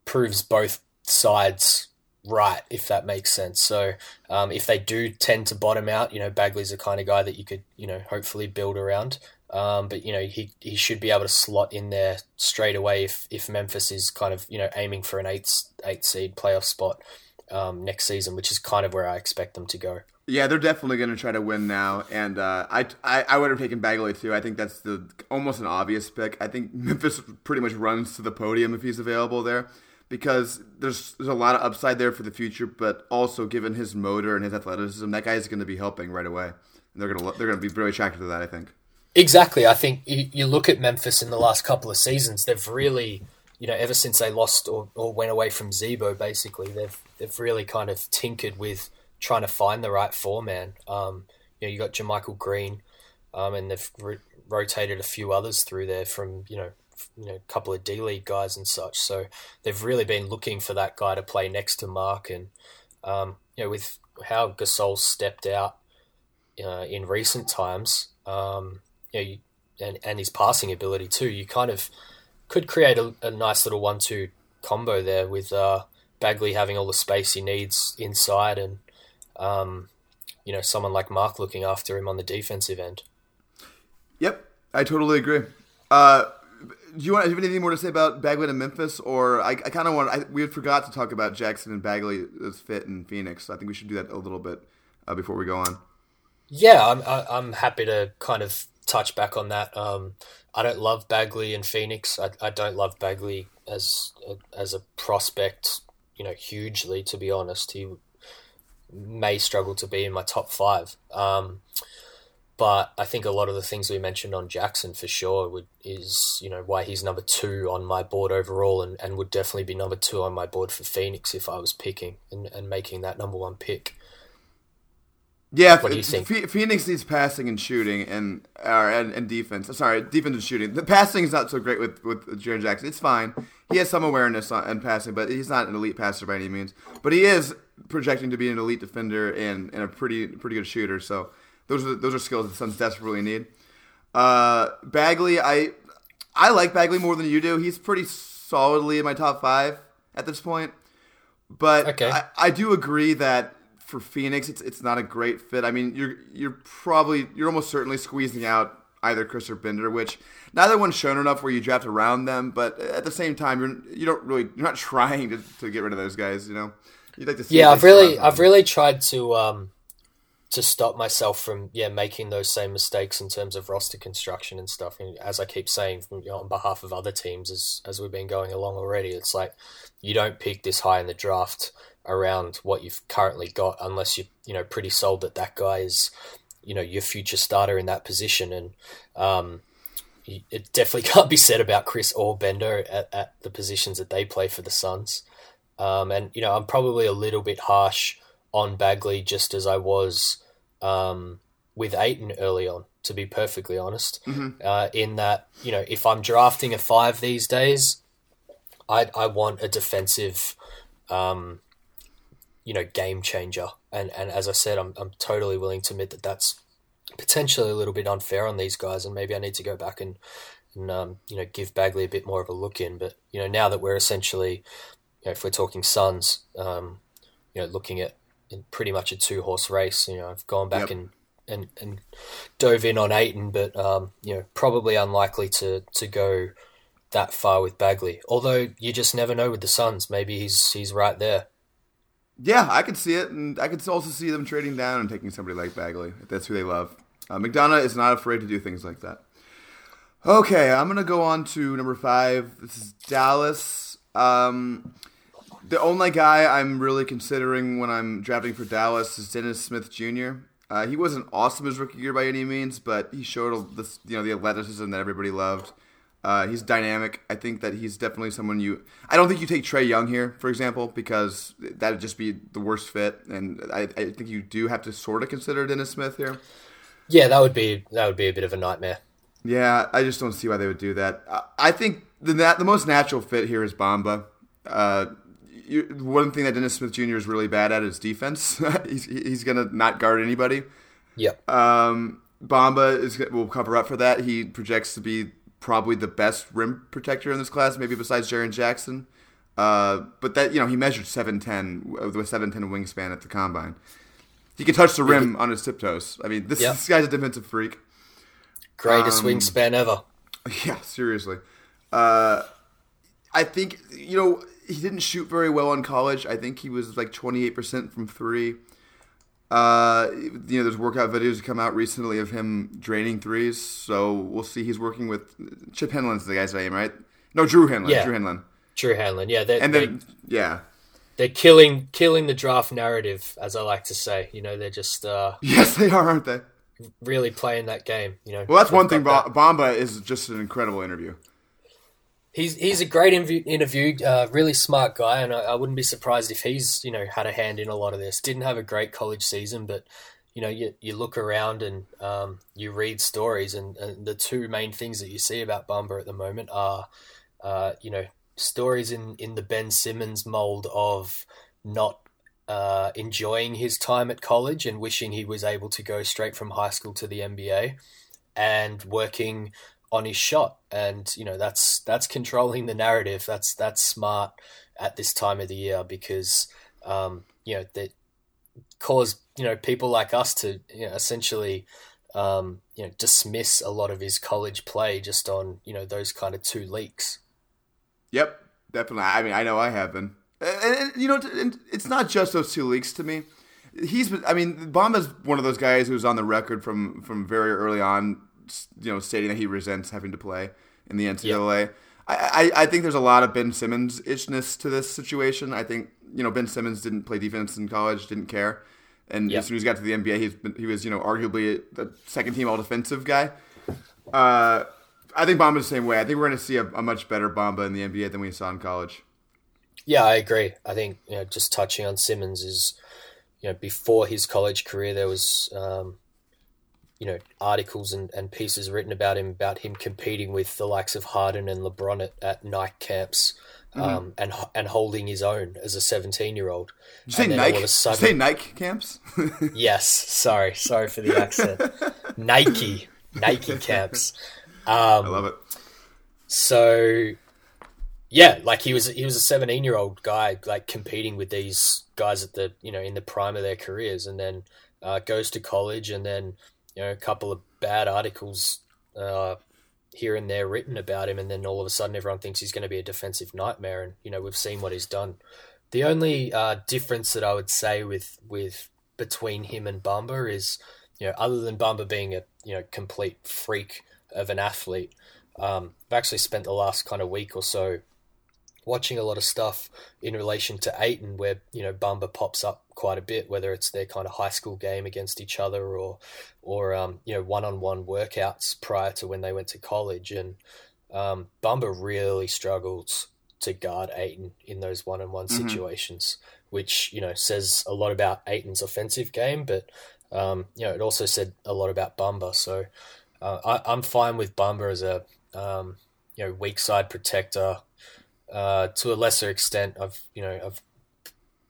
proves both sides right if that makes sense. So um, if they do tend to bottom out, you know Bagley's the kind of guy that you could you know hopefully build around. Um, but you know he, he should be able to slot in there straight away if, if Memphis is kind of you know aiming for an eight eight seed playoff spot um, next season, which is kind of where I expect them to go. Yeah, they're definitely going to try to win now, and uh, I, I, I would have taken Bagley too. I think that's the almost an obvious pick. I think Memphis pretty much runs to the podium if he's available there, because there's there's a lot of upside there for the future, but also given his motor and his athleticism, that guy is going to be helping right away. And they're gonna they're gonna be very attracted to that. I think. Exactly. I think you, you look at Memphis in the last couple of seasons, they've really, you know, ever since they lost or, or went away from Z-Bo, basically, they've they've really kind of tinkered with trying to find the right four man. Um, you know, you got JaMychal Green, um, and they've re- rotated a few others through there from you know, you know, a couple of D League guys and such. So they've really been looking for that guy to play next to Mark, and um, you know, with how Gasol stepped out uh, in recent times. Um, you know, you, and and his passing ability too. You kind of could create a, a nice little one-two combo there with uh, Bagley having all the space he needs inside, and um, you know someone like Mark looking after him on the defensive end. Yep, I totally agree. Uh, do you want to have anything more to say about Bagley and Memphis, or I, I kind of want I, we forgot to talk about Jackson and Bagley as fit in Phoenix. I think we should do that a little bit uh, before we go on. Yeah, I'm I'm happy to kind of touch back on that. Um, I don't love Bagley in Phoenix. I, I don't love Bagley as as a prospect, you know, hugely. To be honest, he may struggle to be in my top five. Um, but I think a lot of the things we mentioned on Jackson for sure would is you know why he's number two on my board overall, and, and would definitely be number two on my board for Phoenix if I was picking and, and making that number one pick. Yeah, what do you think? Phoenix needs passing and shooting and uh, and, and defense. Sorry, defense and shooting. The passing is not so great with with Jaren Jackson. It's fine. He has some awareness on, and passing, but he's not an elite passer by any means. But he is projecting to be an elite defender and, and a pretty pretty good shooter. So those are those are skills that the Suns desperately need. Uh, Bagley, I I like Bagley more than you do. He's pretty solidly in my top five at this point. But okay. I, I do agree that for Phoenix, it's it's not a great fit. I mean, you're you're probably you're almost certainly squeezing out either Chriss or Bender, which neither one's shown enough where you draft around them. But at the same time, you're you don't really you're not <laughs> trying to, to get rid of those guys. You know, you'd like to see. Yeah, I've really I've really tried to um, to stop myself from yeah making those same mistakes in terms of roster construction and stuff. And as I keep saying, you know, on behalf of other teams, as as we've been going along already, it's like you don't pick this high in the draft around what you've currently got unless you you know pretty sold that that guy is you know your future starter in that position and. Um, it definitely <laughs> can't be said about Chriss or Bender at, at the positions that they play for the Suns. Um, and you know, I'm probably a little bit harsh on Bagley just as I was um, with Ayton early on, to be perfectly honest. Mm-hmm. Uh, in that, you know, if I'm drafting a five these days, I I want a defensive, um, you know, game changer. And and as I said, I'm I'm totally willing to admit that that's potentially a little bit unfair on these guys, and maybe I need to go back and and um, you know give Bagley a bit more of a look in. But you know, now that we're essentially, you know, if we're talking Suns, um, you know, looking at pretty much a two horse race. You know, I've gone back yep. and, and and dove in on Ayton, but um, you know, probably unlikely to to go that far with Bagley. Although you just never know with the Suns. Maybe he's he's right there. Yeah, I could see it, and I could also see them trading down and taking somebody like Bagley if that's who they love. Uh, McDonough is not afraid to do things like that. Okay, I'm gonna go on to number five. This is Dallas. Um, the only guy I'm really considering when I'm drafting for Dallas is Dennis Smith Jr. Uh, he wasn't awesome his rookie year by any means, but he showed this, you know, the athleticism that everybody loved. Uh, he's dynamic. I think that he's definitely someone you. I don't think you take Trae Young here, for example, because that'd just be the worst fit. And I, I think you do have to sort of consider Dennis Smith here. Yeah, that would be that would be a bit of a nightmare. Yeah, I just don't see why they would do that. I think the the most natural fit here is Bamba. Uh, you, one thing that Dennis Smith Jr. is really bad at is defense. <laughs> he's he's gonna not guard anybody. Yep. Um, Bamba is will cover up for that. He projects to be probably the best rim protector in this class, maybe besides Jaren Jackson. Uh, but that you know he measured seven ten with a seven ten wingspan at the combine. He can touch the rim on his tiptoes. I mean, this, yep. this guy's a defensive freak. Greatest um, wingspan ever. <laughs> Yeah, seriously. Uh, I think you know he didn't shoot very well in college. I think he was like 28% from three. Uh, you know, there's workout videos that come out recently of him draining threes. So we'll see. He's working with Chip Henlon's the guy's name, right? No, Drew Hanlen. Yeah. Drew Hanlen. Drew Hanlen. Yeah. They're, and then, they, yeah. They're killing killing the draft narrative, as I like to say. You know, they're just uh, yes, they are, aren't they? Really playing that game. You know. Well, that's one thing. That. Bamba is just an incredible interview. He's he's a great interview, uh, really smart guy, and I, I, wouldn't be surprised if he's you know had a hand in a lot of this. Didn't have a great college season, but you know you you look around and um, you read stories, and, and, the two main things that you see about Bamba at the moment are uh, you know stories in in the Ben Simmons mold of not uh, enjoying his time at college and wishing he was able to go straight from high school to the NBA, and working on his shot, and you know that's that's controlling the narrative. That's that's smart at this time of the year because um, you know that cause you know people like us to you know, essentially um, you know dismiss a lot of his college play just on you know those kind of two leaks. Yep, definitely. I mean, I know I have been, and, and you know, it's not just those two leaks to me. He's, I mean, Bamba's one of those guys who's on the record from from very early on you know, stating that he resents having to play in the NCAA. Yep. I, I, I think there's a lot of Ben Simmons ishness to this situation. I think you know Ben Simmons didn't play defense in college, didn't care, and yep. as soon as he got to the NBA, he's been, he was you know arguably the second team all defensive guy. Uh, I think Bamba's the same way. I think we're going to see a, a, much better Bamba in the NBA than we saw in college. Yeah, I agree. I think you know just touching on Simmons is you know before his college career there was um, you know articles and, and pieces written about him about him competing with the likes of Harden and LeBron at, at Nike camps. Mm-hmm. Um, and and holding his own as a seventeen year old. You say Nike? Sudden, say Nike camps? <laughs> yes. Sorry, sorry for the accent. Nike, Nike camps. Um, I love it. So, yeah, like he was he was a seventeen year old guy, like competing with these guys at the you know in the prime of their careers, and then uh, goes to college, and then you know, a couple of bad articles uh, here and there written about him, and then all of a sudden everyone thinks he's going to be a defensive nightmare. And you know, we've seen what he's done. The only uh, difference that I would say with with between him and Bamba is, you know, other than Bamba being a you know complete freak of an athlete, um, I've actually spent the last kind of week or so watching a lot of stuff in relation to Ayton, where you know Bamba pops up quite a bit, whether it's their kind of high school game against each other or or um, you know one on one workouts prior to when they went to college, and um, Bamba really struggles to guard Ayton in those one on one situations, which you know says a lot about Ayton's offensive game, but um, you know it also said a lot about Bamba. So uh, I, I'm fine with Bamba as a um, you know weak side protector. Uh, to a lesser extent, I've you know I've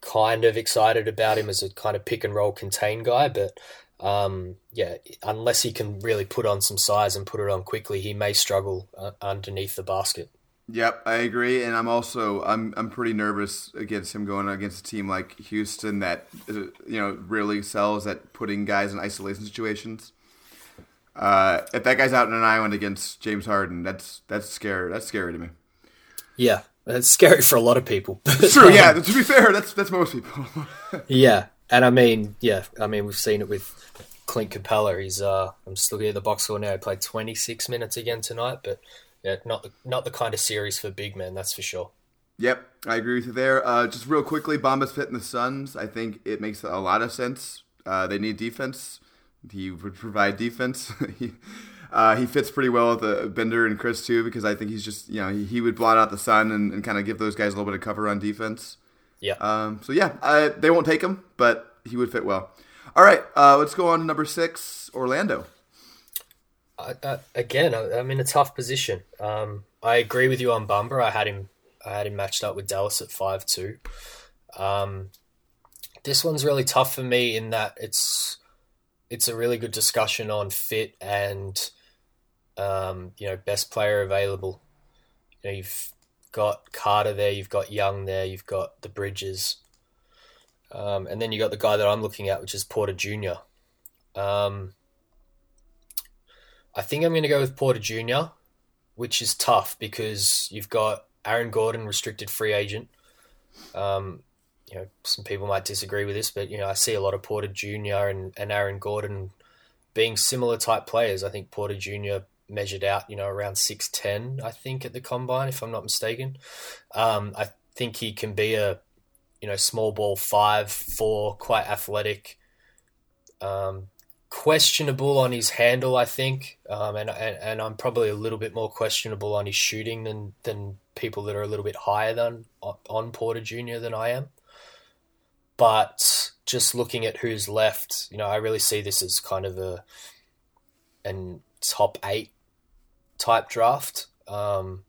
kind of excited about him as a kind of pick and roll contain guy, but um, yeah, unless he can really put on some size and put it on quickly, he may struggle uh, underneath the basket. Yep, I agree, and I'm also I'm I'm pretty nervous against him going against a team like Houston that uh, you know really sells at putting guys in isolation situations. Uh, if that guy's out in an island against James Harden, that's that's scary. That's scary to me. Yeah, it's scary for a lot of people. <laughs> True. Yeah. To be fair, that's that's most people. <laughs> yeah, and I mean, yeah, I mean, we've seen it with Clint Capela. He's uh, I'm just looking at the box score now. He played 26 minutes again tonight, but yeah, not the, not the kind of series for big men, that's for sure. Yep, I agree with you there. Uh, just real quickly, Bamba's fit in the Suns. I think it makes a lot of sense. Uh, they need defense. He would provide defense. <laughs> he, uh, he fits pretty well with uh, Bender and Chriss too, because I think he's just you know he, he would blot out the sun and, and kind of give those guys a little bit of cover on defense. Yeah. Um, so yeah, I, they won't take him, but he would fit well. All right, uh, let's go on to number six, Orlando. Again, I, am in a tough position. Um, I agree with you on Bamba. I had him. I had him matched up with Dallas at five two. Um, this one's really tough for me in that it's it's a really good discussion on fit and um, you know best player available. You know, you've got Carter there, you've got Young there, you've got the Bridges, um, and then you got the guy that I'm looking at, which is Porter Jr. Um, I think I'm going to go with Porter Jr., which is tough because you've got Aaron Gordon, restricted free agent. Um, you know, some people might disagree with this, but you know, I see a lot of Porter Jr. and, and Aaron Gordon being similar type players. I think Porter Jr. measured out, you know, around six ten. I think at the combine, if I'm not mistaken. Um, I think he can be a, you know, small ball five, four, quite athletic. Um, questionable on his handle, I think, um, and, and and I'm probably a little bit more questionable on his shooting than than people that are a little bit higher than on Porter Jr. than I am. But just looking at who's left, you know, I really see this as kind of a an top eight type draft. Um,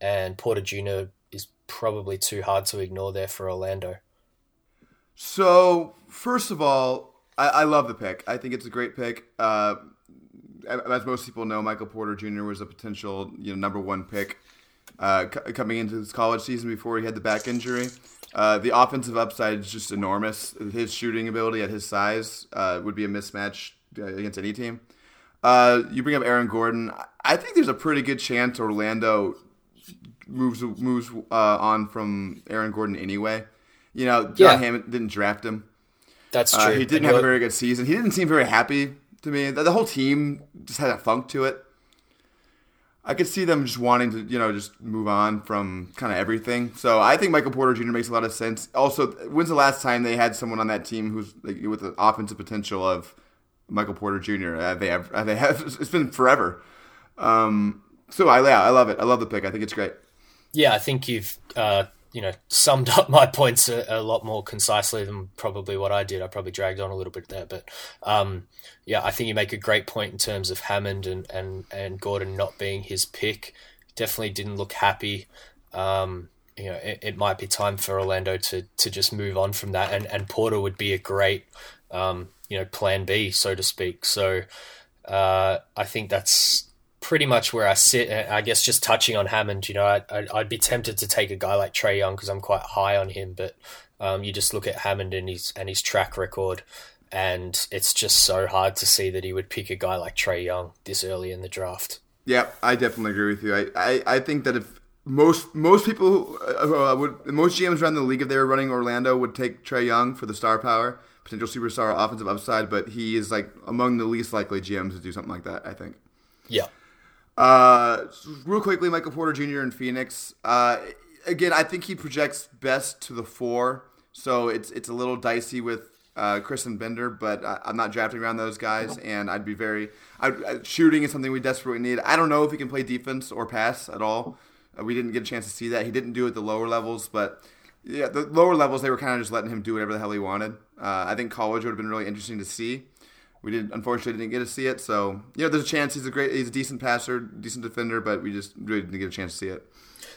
and Porter Jr. is probably too hard to ignore there for Orlando. So, first of all, I, I love the pick. I think it's a great pick. Uh, as most people know, Michael Porter Jr. was a potential you know number one pick uh, c- coming into his college season before he had the back injury. Uh, the offensive upside is just enormous. His shooting ability at his size uh, would be a mismatch uh, against any team. Uh, you bring up Aaron Gordon. I think there's a pretty good chance Orlando moves moves uh, on from Aaron Gordon anyway. You know, John yeah. Hammond didn't draft him. That's true. he didn't have a very good season. He didn't seem very happy to me. The whole team just had a funk to it. I could see them just wanting to, you know, just move on from kind of everything. So I think Michael Porter Jr. makes a lot of sense. Also, when's the last time they had someone on that team who's like, with the offensive potential of Michael Porter Jr.? Have they have, they have <laughs> it's been forever. Um, so I yeah, I love it. I love the pick. I think it's great. Yeah, I think you've uh, you know summed <laughs> up my points a, a, lot more concisely than probably what I did. I probably dragged on a little bit there, but um, yeah, I think you make a great point in terms of Hammond and and and Gordon not being his pick. Definitely didn't look happy. Um, you know, it, it, might be time for Orlando to to just move on from that, and and Porter would be a great um, you know plan B, so to speak. So uh, I think that's pretty much where I sit. I guess just touching on Hammond, you know, I'd, I'd be tempted to take a guy like Trae Young because I'm quite high on him, but um, you just look at Hammond and his and his track record, and it's just so hard to see that he would pick a guy like Trae Young this early in the draft. Yeah, I definitely agree with you. I, I, I think that if most most people uh, would most GMs around the league if they were running Orlando would take Trae Young for the star power potential superstar offensive upside, but he is like among the least likely GMs to do something like that. I think. Yeah. Uh, real quickly, Michael Porter Jr. in Phoenix. Uh, again, I think he projects best to the four, so it's it's a little dicey with uh, Chriss and Bender, but I, I'm not drafting around those guys, and I'd be very. I, I, shooting is something we desperately need. I don't know if he can play defense or pass at all. Uh, we didn't get a chance to see that. He didn't do it at the lower levels, but yeah, the lower levels they were kind of just letting him do whatever the hell he wanted. Uh, I think college would have been really interesting to see. We did unfortunately didn't get to see it, so you know there's a chance he's a great, he's a decent passer, decent defender, but we just really didn't get a chance to see it.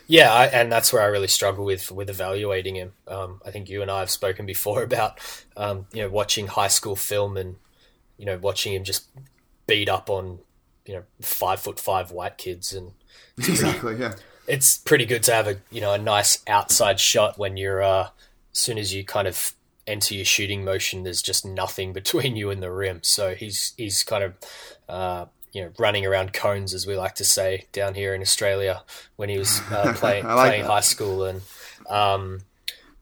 Yeah, I, and that's where I really struggle with with evaluating him. Um, I think you and I have spoken before <laughs> about um, you know watching high school film and you know watching him just beat up on you know five foot five white kids and <laughs> exactly yeah it's pretty good to have a you know a nice outside shot when you're uh, as soon as you kind of enter your shooting motion, there's just nothing <laughs> between you and the rim. So he's he's kind of uh, you know running around cones, as we like to say down here in Australia, when he was uh, <laughs> play, like playing that. high school. And um,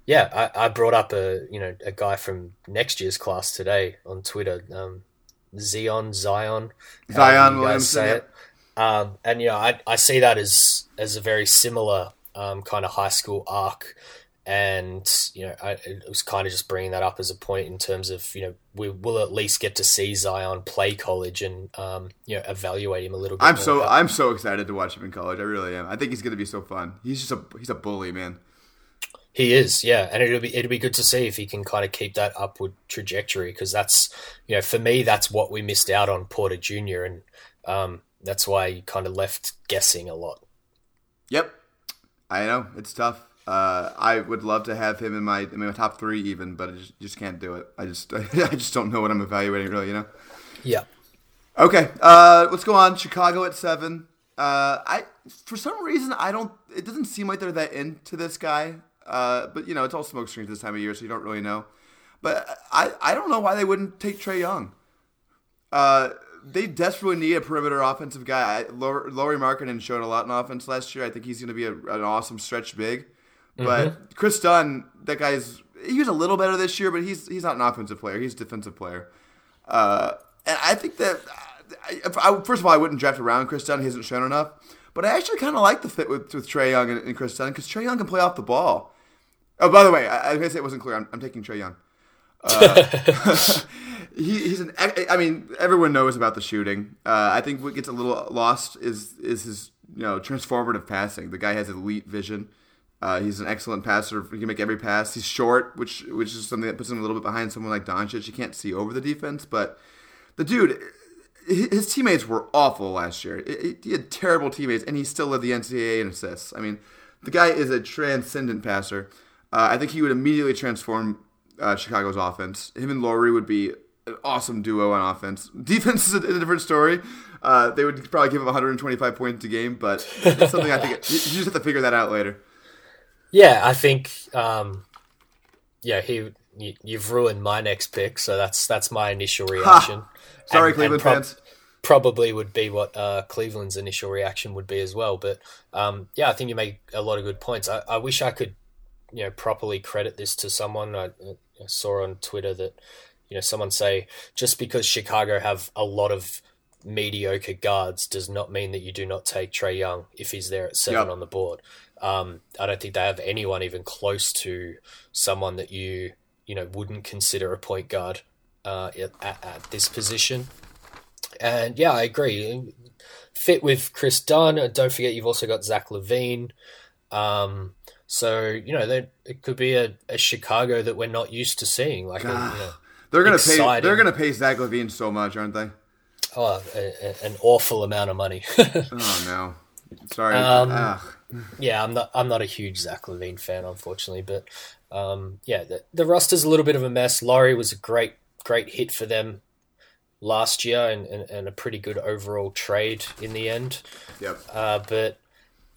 yeah, I, I, brought up a you know a guy from next year's class today on Twitter, um, Zion Zion Zion Williamson. Say it. Um, and yeah, I, I see that as as a very similar um, kind of high school arc and you know I, it was kind of just bringing that up as a point in terms of you know we will at least get to see Zion play college and um, you know evaluate him a little bit. I'm so I'm so excited to watch him in college. I really am. I think he's going to be so fun. He's just a he's a bully, man. He is, yeah, and it'll be it'll be good to see if he can kind of keep that upward trajectory because that's you know for me that's what we missed out on Porter Jr. and um, that's why he kind of left guessing a lot. Yep, I know it's tough. Uh, I would love to have him in my in my top three even, but I just, just can't do it. I just <laughs> I just don't know what I'm evaluating really. You know. Yeah. Okay. Uh, let's go on. Chicago at seven. Uh, I for some reason I don't. It doesn't seem like they're that into this guy. Uh, but you know it's all smoke screens this time of year, so you don't really know. But I I don't know why they wouldn't take Trae Young. Uh, they desperately need a perimeter offensive guy. I, Markin showed a lot in offense last year. I think he's going to be a, an awesome stretch big. But mm-hmm. Kris Dunn, that guy's he was a little better this year, but he's he's not an offensive player. He's a defensive player. Uh, and I think that I, first of all, I wouldn't draft around Kris Dunn. He hasn't shown enough. But I actually kind of like the fit with, with Trae Young and, and Kris Dunn because Trae Young can play off the ball. Oh, by the way, I, I guess it wasn't clear. I'm, I'm taking Trae Young. Uh, <laughs> he, he's an. I mean, everyone knows about the shooting. Uh, I think what gets a little lost is is his you know transformative passing. The guy has elite vision. Uh, he's an excellent passer. He can make every pass. He's short, which which is something that puts him a little bit behind someone like Doncic. You can't see over the defense, but the dude, his teammates were awful last year. He had terrible teammates, and he still led the NCAA in assists. I mean, the guy is a transcendent passer. Uh, I think he would immediately transform uh, Chicago's offense. Him and Lauri would be an awesome duo on offense. <laughs> Defense is a, a different story. Uh, they would probably give him 125 points a game, but it's something I think you just have to figure that out later. Yeah, I think. Um, yeah, he. You, have ruined my next pick, so that's that's my initial reaction. Ha! Sorry, and, Cleveland and prob- fans. Probably would be what uh, Cleveland's initial reaction would be as well. But um, yeah, I think you make a lot of good points. I, I wish I could, you know, properly credit this to someone. I, I saw on Twitter that you know someone say just because Chicago have a lot of mediocre guards does not mean that you do not take Trae Young if he's there at seven yep. on the board. Um, I don't think they have anyone even close to someone that you you know wouldn't consider a point guard uh, at, at, this position. And yeah, I agree. Fit with Kris Dunn. Don't forget, you've also got Zach LaVine. Um, so you know, it could be a, a, Chicago that we're not used to seeing. Like, a, you know, they're gonna exciting. pay. They're gonna pay Zach LaVine so much, aren't they? Oh, a, a, an awful amount of money. <laughs> oh no. Sorry. Um, yeah, I'm not. I'm not a huge Zach LaVine fan, unfortunately, but um, yeah, the, the roster's a little bit of a mess. Lauri was a great, great hit for them last year, and, and, and a pretty good overall trade in the end. Yep. Uh, but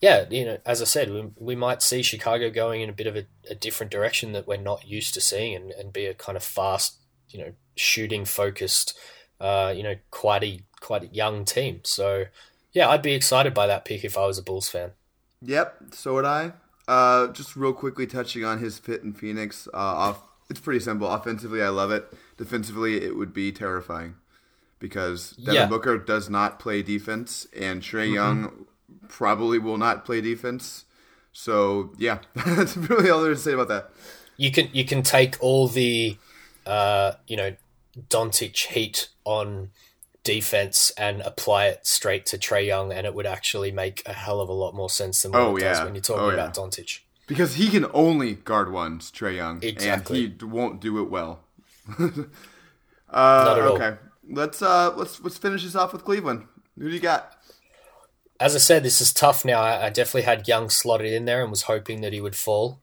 yeah, you know, as I said, we, we might see Chicago going in a bit of a, a different direction that we're not used to seeing, and, and be a kind of fast, you know, shooting focused, uh, you know, quite a quite a young team. So yeah, I'd be excited by that pick if I was a Bulls fan. Yep, so would I. Uh, just real quickly touching on his fit in Phoenix uh, off It's pretty simple. Offensively, I love it. Defensively, it would be terrifying because Devin Yeah. Booker does not play defense, and Trae Young probably will not play defense. So yeah, <laughs> that's really all there is to say about that. you can you can take all the uh, you know Doncic heat on defense and apply it straight to Trae Young, and it would actually make a hell of a lot more sense than what Oh, it does when you're talking Oh, about yeah. Doncic. Because he can only guard ones, Trae Young, Exactly. and he won't do it well. uh, <laughs> Not at all. okay, let's uh, let's let's finish this off with Cleveland. Who do you got? As I said, this is tough now. I, I definitely had Young slotted in there and was hoping that he would fall.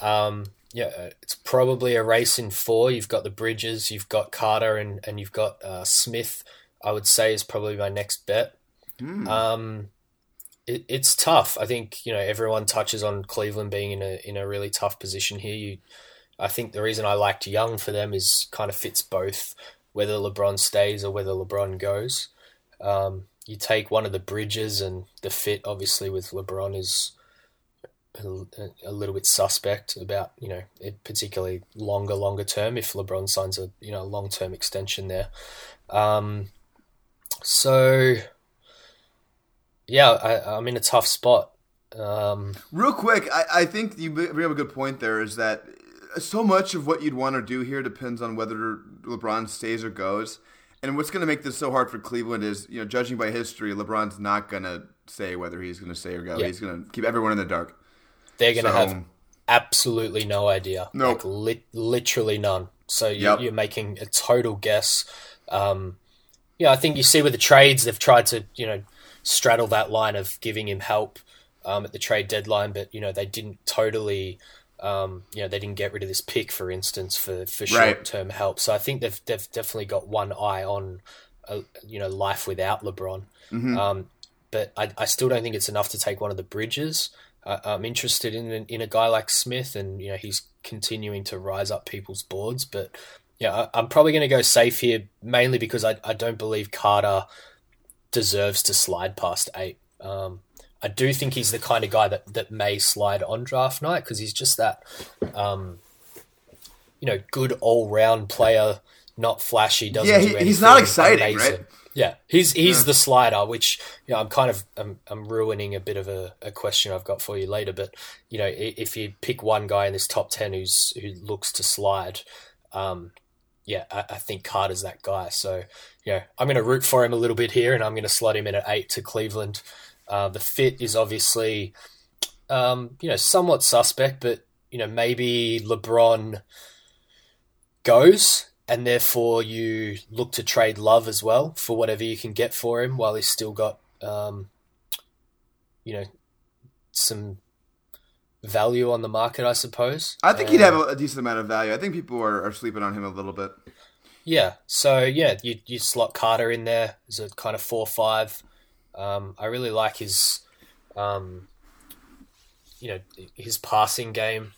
Um, yeah, uh, it's probably a race in four. You've got the Bridges, you've got Carter, and and you've got uh, Smith. I would say is probably my next bet. Um, it, it's tough. I think you know everyone touches on Cleveland being in a in a really tough position here. You, I think the reason I liked Young for them is kind of fits both, whether LeBron stays or whether LeBron goes. Um, you take one of the bridges, and the fit obviously with LeBron is a, a little bit suspect about you know it particularly longer longer term if LeBron signs a you know long term extension there. Um, so yeah, I, I'm in a tough spot. Um, Real quick, I, I think you bring up a good point there. Is that so much of what you'd want to do here depends on whether LeBron stays or goes. And what's going to make this so hard for Cleveland is, you know, judging by history, LeBron's not going to say whether he's going to stay or go. Yeah. He's going to keep everyone in the dark. they're going to So- have absolutely no idea. Nope. Like lit, literally none. So you, Yep. you're making a total guess. Um, yeah, I think you see with the trades, they've tried to, you know, straddle that line of giving him help um, at the trade deadline, but, you know, they didn't totally, um, you know, they didn't get rid of this pick, for instance, for, for Right. short term help. So I think they've, they've definitely got one eye on, uh, you know, life without LeBron. Um, but I, I still don't think it's enough to take one of the bridges. I, I'm interested in in a guy like Smith, and you know he's continuing to rise up people's boards. But yeah, I'm probably going to go safe here, mainly because I, I don't believe Carter deserves to slide past eight. Um, I do think he's the kind of guy that, that may slide on draft night because he's just that, um, you know, good all round player, not flashy. Doesn't Yeah, he- anything he's not exciting, amazing. right? Yeah, he's he's the slider, which you know I'm kind of I'm, I'm ruining a bit of a, a question I've got for you later. But you know, if you pick one guy in this top ten who's who looks to slide, um, yeah, I, I think Carter's that guy. So yeah, I'm going to root for him a little bit here, and I'm going to slot him in at eight to Cleveland. Uh, the fit is obviously, um, you know, somewhat suspect, but you know maybe LeBron goes, and therefore you look to trade Love as well for whatever you can get for him, while he's still got, um, you know, some value on the market, I suppose. I think he'd Um, have a, a decent amount of value. I think people are, are sleeping on him a little bit. Yeah. So yeah, you you slot Carter in there as a kind of four five. Um, I really like his, um, you know, his passing game.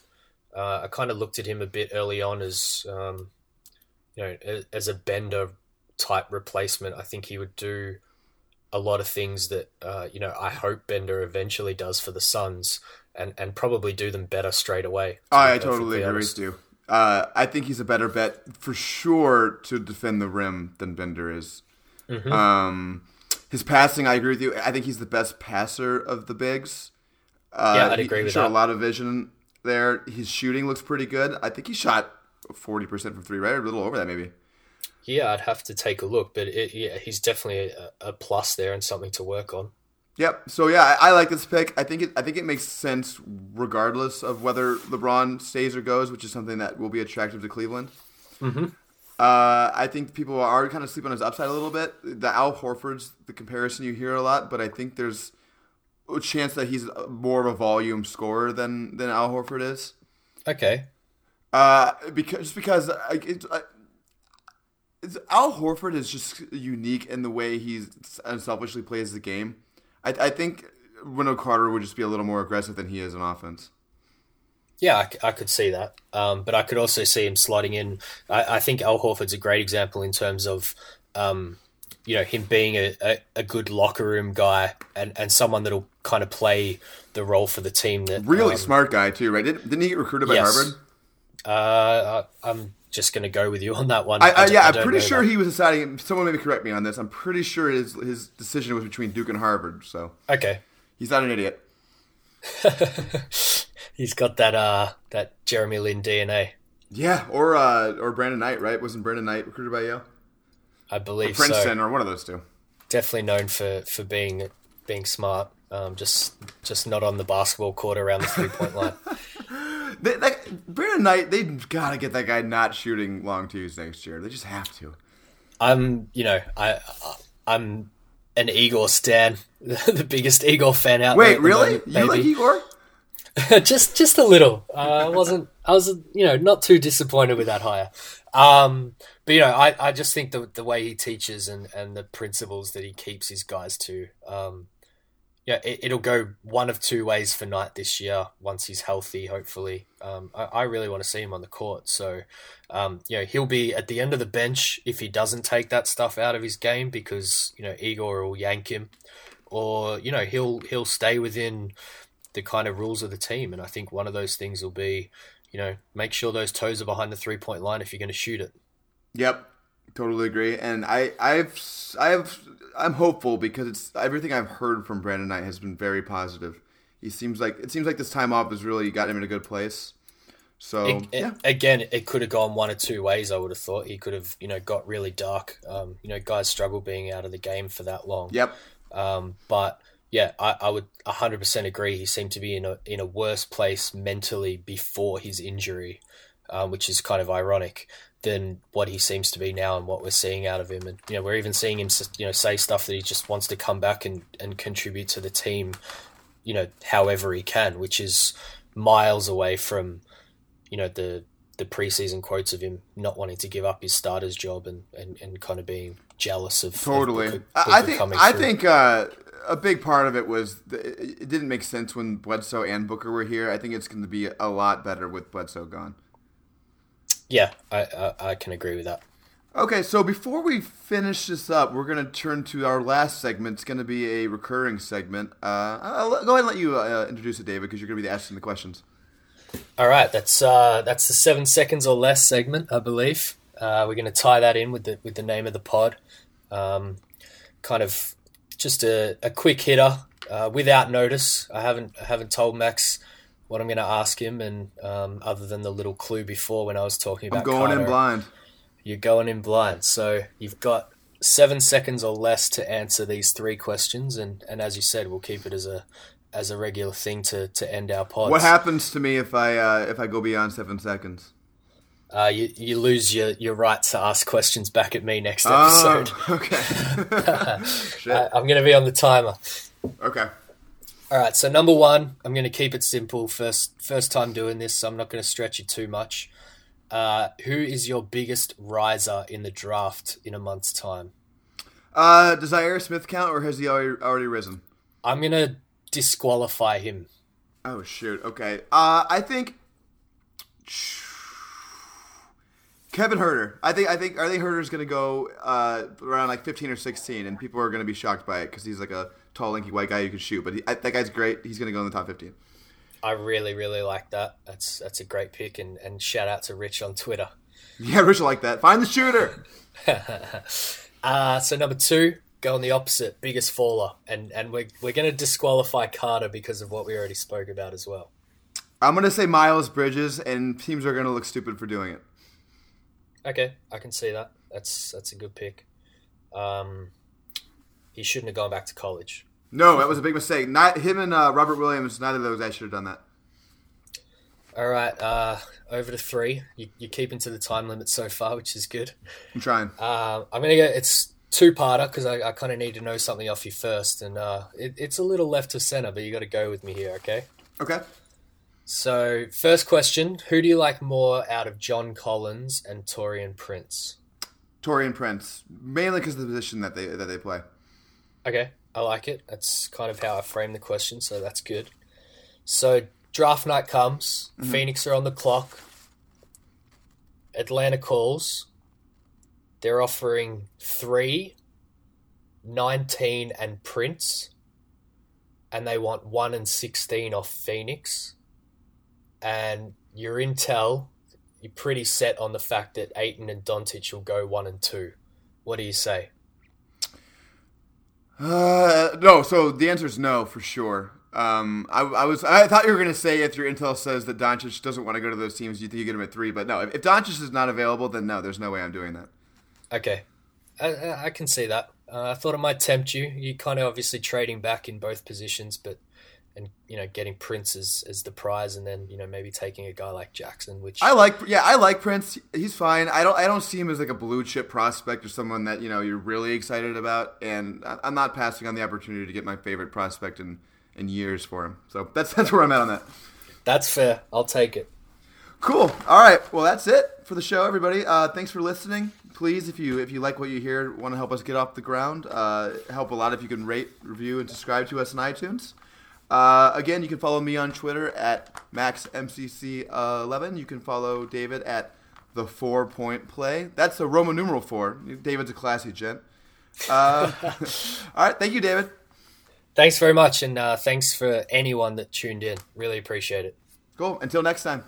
Uh, I kind of looked at him a bit early on as, um, you know, as a bender type replacement. I think he would do a lot of things that uh, you know I hope Bender eventually does for the Suns, and and probably do them better straight away. to I be totally agree honest. with you. Uh, I think he's a better bet for sure to defend the rim than Bender is. Mm-hmm. Um, his passing, I agree with you. I think he's the best passer of the bigs. Uh, Yeah, I'd he- agree he with showed that. a lot of vision there. His shooting looks pretty good. I think he shot forty percent from three, right? Or a little over that, maybe. Yeah, I'd have to take a look, but it, yeah, he's definitely a, a plus there and something to work on. Yep. So yeah, I, I like this pick. I think it. I think it makes sense regardless of whether LeBron stays or goes, which is something that will be attractive to Cleveland. Mm-hmm. Uh, I think people are kind of sleeping on his upside a little bit. The Al Horford's the comparison you hear a lot, but I think there's a chance that he's more of a volume scorer than than Al Horford is. Okay. Uh, because just because I, it, I, Al Horford is just unique in the way he's unselfishly plays the game. I, I think Wendell Carter would just be a little more aggressive than he is in offense. Yeah, I could see that. Um, but I could also see him sliding in. I, I think Al Horford's a great example in terms of, um, you know, him being a, a, a good locker room guy and, and someone that'll kind of play the role for the team that Really um, smart guy too, right? Didn't, didn't he get recruited by yes. Harvard? Uh, I'm just going to go with you on that one. I, I, d- yeah, I I'm pretty sure that. he was deciding. Someone maybe correct me on this. I'm pretty sure his his decision was between Duke and Harvard. So Okay. he's not an idiot. <laughs> He's got that uh that Jeremy Lin DNA, Yeah, or uh, or Brandon Knight, right? Wasn't Brandon Knight recruited by Yale? I believe Princeton, so. or one of those two. Definitely known for for being being smart. Um, just just not on the basketball court around the three point line. <laughs> They, that, Brandon Knight, they gotta get that guy not shooting long twos next year. They just have to. I'm you know I I'm an Igor stan, <laughs> the biggest Igor fan out there. Wait, really? moment, You like. Igor? <laughs> just just a little. Uh, I wasn't. I was you know not too disappointed with that hire. Um, but you know, I, I just think the the way he teaches and, and the principles that he keeps his guys to, um, yeah, it, it'll go one of two ways for Knight this year. Once he's healthy, hopefully. Um, I, I really want to see him on the court. So, um, you know, he'll be at the end of the bench if he doesn't take that stuff out of his game because you know Igor will yank him, or you know he'll he'll stay within the kind of rules of the team. And I think one of those things will be, you know, make sure those toes are behind the three point line if you're going to shoot it. Yep, totally agree. And I, I've, I've, I'm hopeful because it's everything I've heard from Brandon Knight has been very positive. He seems like it seems like this time off has really got him in a good place. So It- it- again, it could have gone one or two ways. I would have thought he could have, you know, got really dark. Um, you know, guys struggle being out of the game for that long. yep, Um, but yeah, I, I would 100% agree. He seemed to be in a in a worse place mentally before his injury, um, which is kind of ironic than what he seems to be now and what we're seeing out of him. And you know, we're even seeing him, you know, say stuff that he just wants to come back and and contribute to the team, you know, however he can, which is miles away from, you know, the the preseason quotes of him not wanting to give up his starter's job and, and, and kind of being jealous of of totally. Booker- I, think I through. think uh, a big part of it was the, it didn't make sense when Bledsoe and Booker were here. I think it's going to be a lot better with Bledsoe gone. Yeah, I, I I can agree with that. Okay, so before we finish this up, we're going to turn to our last segment. It's going to be a recurring segment. Uh, I'll go ahead and let you uh, introduce it, David, because you're going to be asking the questions. All right, that's uh, that's the seven seconds or less segment, I believe. Uh, we're going to tie that in with the with the name of the pod. Um, kind of just a, a quick hitter uh, without notice. I haven't I haven't told Max what I'm going to ask him, and um, other than the little clue before when I was talking about I'm going in blind. you're going in blind. So you've got seven seconds or less to answer these three questions, and, and as you said, we'll keep it as a as a regular thing to, to end our pod. What happens to me if I uh, if I go beyond seven seconds? Uh, you, you lose your, your right to ask questions back at me next Oh, episode. <laughs> okay. <laughs> <laughs> Shit. Uh, I'm going to be on the timer. Okay. All right, so number one, I'm going to keep it simple. First first time doing this, so I'm not going to stretch it too much. Uh, who is your biggest riser in the draft in a month's time? Uh, does Zhaire Smith count, or has he already, already risen? I'm going to disqualify him. Oh shoot. Okay. Uh, I think Kevin Huerter. I think I think I think Huerter's gonna go uh, around like 15 or 16, and people are gonna be shocked by it because he's like a tall, lanky white guy who can shoot. But he, that guy's great. He's gonna go in the top 15. I really, really like that. That's that's a great pick, and, and shout out to Rich on Twitter. Yeah, Rich like that. Find the shooter. <laughs> Uh, so number two, go on the opposite, biggest faller, and and we're we're going to disqualify Carter because of what we already spoke about as well. I'm gonna say Miles Bridges, and teams are gonna look stupid for doing it. Okay, I can see that. That's that's a good pick. Um, he shouldn't have gone back to college. No, that was a big mistake. Not him and uh, Robert Williams. Neither of those guys should have done that. All right, uh, over to three. You, you're keeping to the time limit so far, which is good. I'm trying. Uh, I'm gonna go. It's two parter because I, I kind of need to know something off you first, and uh, it, it's a little left to center, but you got to go with me here, okay? Okay. So, first question: Who do you like more out of John Collins and Taurean Prince? Taurean Prince, mainly because of the position that they that they play. Okay, I like it. That's kind of how I frame the question, so that's good. So, draft night comes. Mm-hmm. Phoenix are on the clock. Atlanta calls. They're offering three, 19, and Prince. And they want 1 and 16 off Phoenix. And your intel you're pretty set on the fact that Ayton and Doncic will go one and two. What do you say? Uh, no. So the answer is no for sure. Um, I, I was I thought you were to say if your intel says that Doncic doesn't want to go to those teams, you think you get him at three. But no, if, if Doncic is not available, then no, there's no way I'm doing that. Okay, I, I can see that. Uh, I thought it might tempt you. You're kind of obviously trading back in both positions, but and you know getting Prince as, as the prize, and then you know maybe taking a guy like Jackson, which I like. Yeah, I like Prince. He's fine. I don't. I don't see him as like a blue chip prospect or someone that you know you're really excited about. And I'm not passing on the opportunity to get my favorite prospect in in years for him. So that's that's where I'm at on that. That's fair. I'll take it. Cool. All right. Well, that's it for the show, everybody. Uh, thanks for listening. Please, if you if you like what you hear, want to help us get off the ground, uh, help a lot if you can rate, review, and subscribe to us on iTunes. Uh, again, you can follow me on Twitter at MaxMCC11. You can follow David at the Four Point Play. That's a Roman numeral four. David's a classy gent. Uh, <laughs> all right. Thank you, David. Thanks very much, and uh, thanks for anyone that tuned in. Really appreciate it. Cool. Until next time.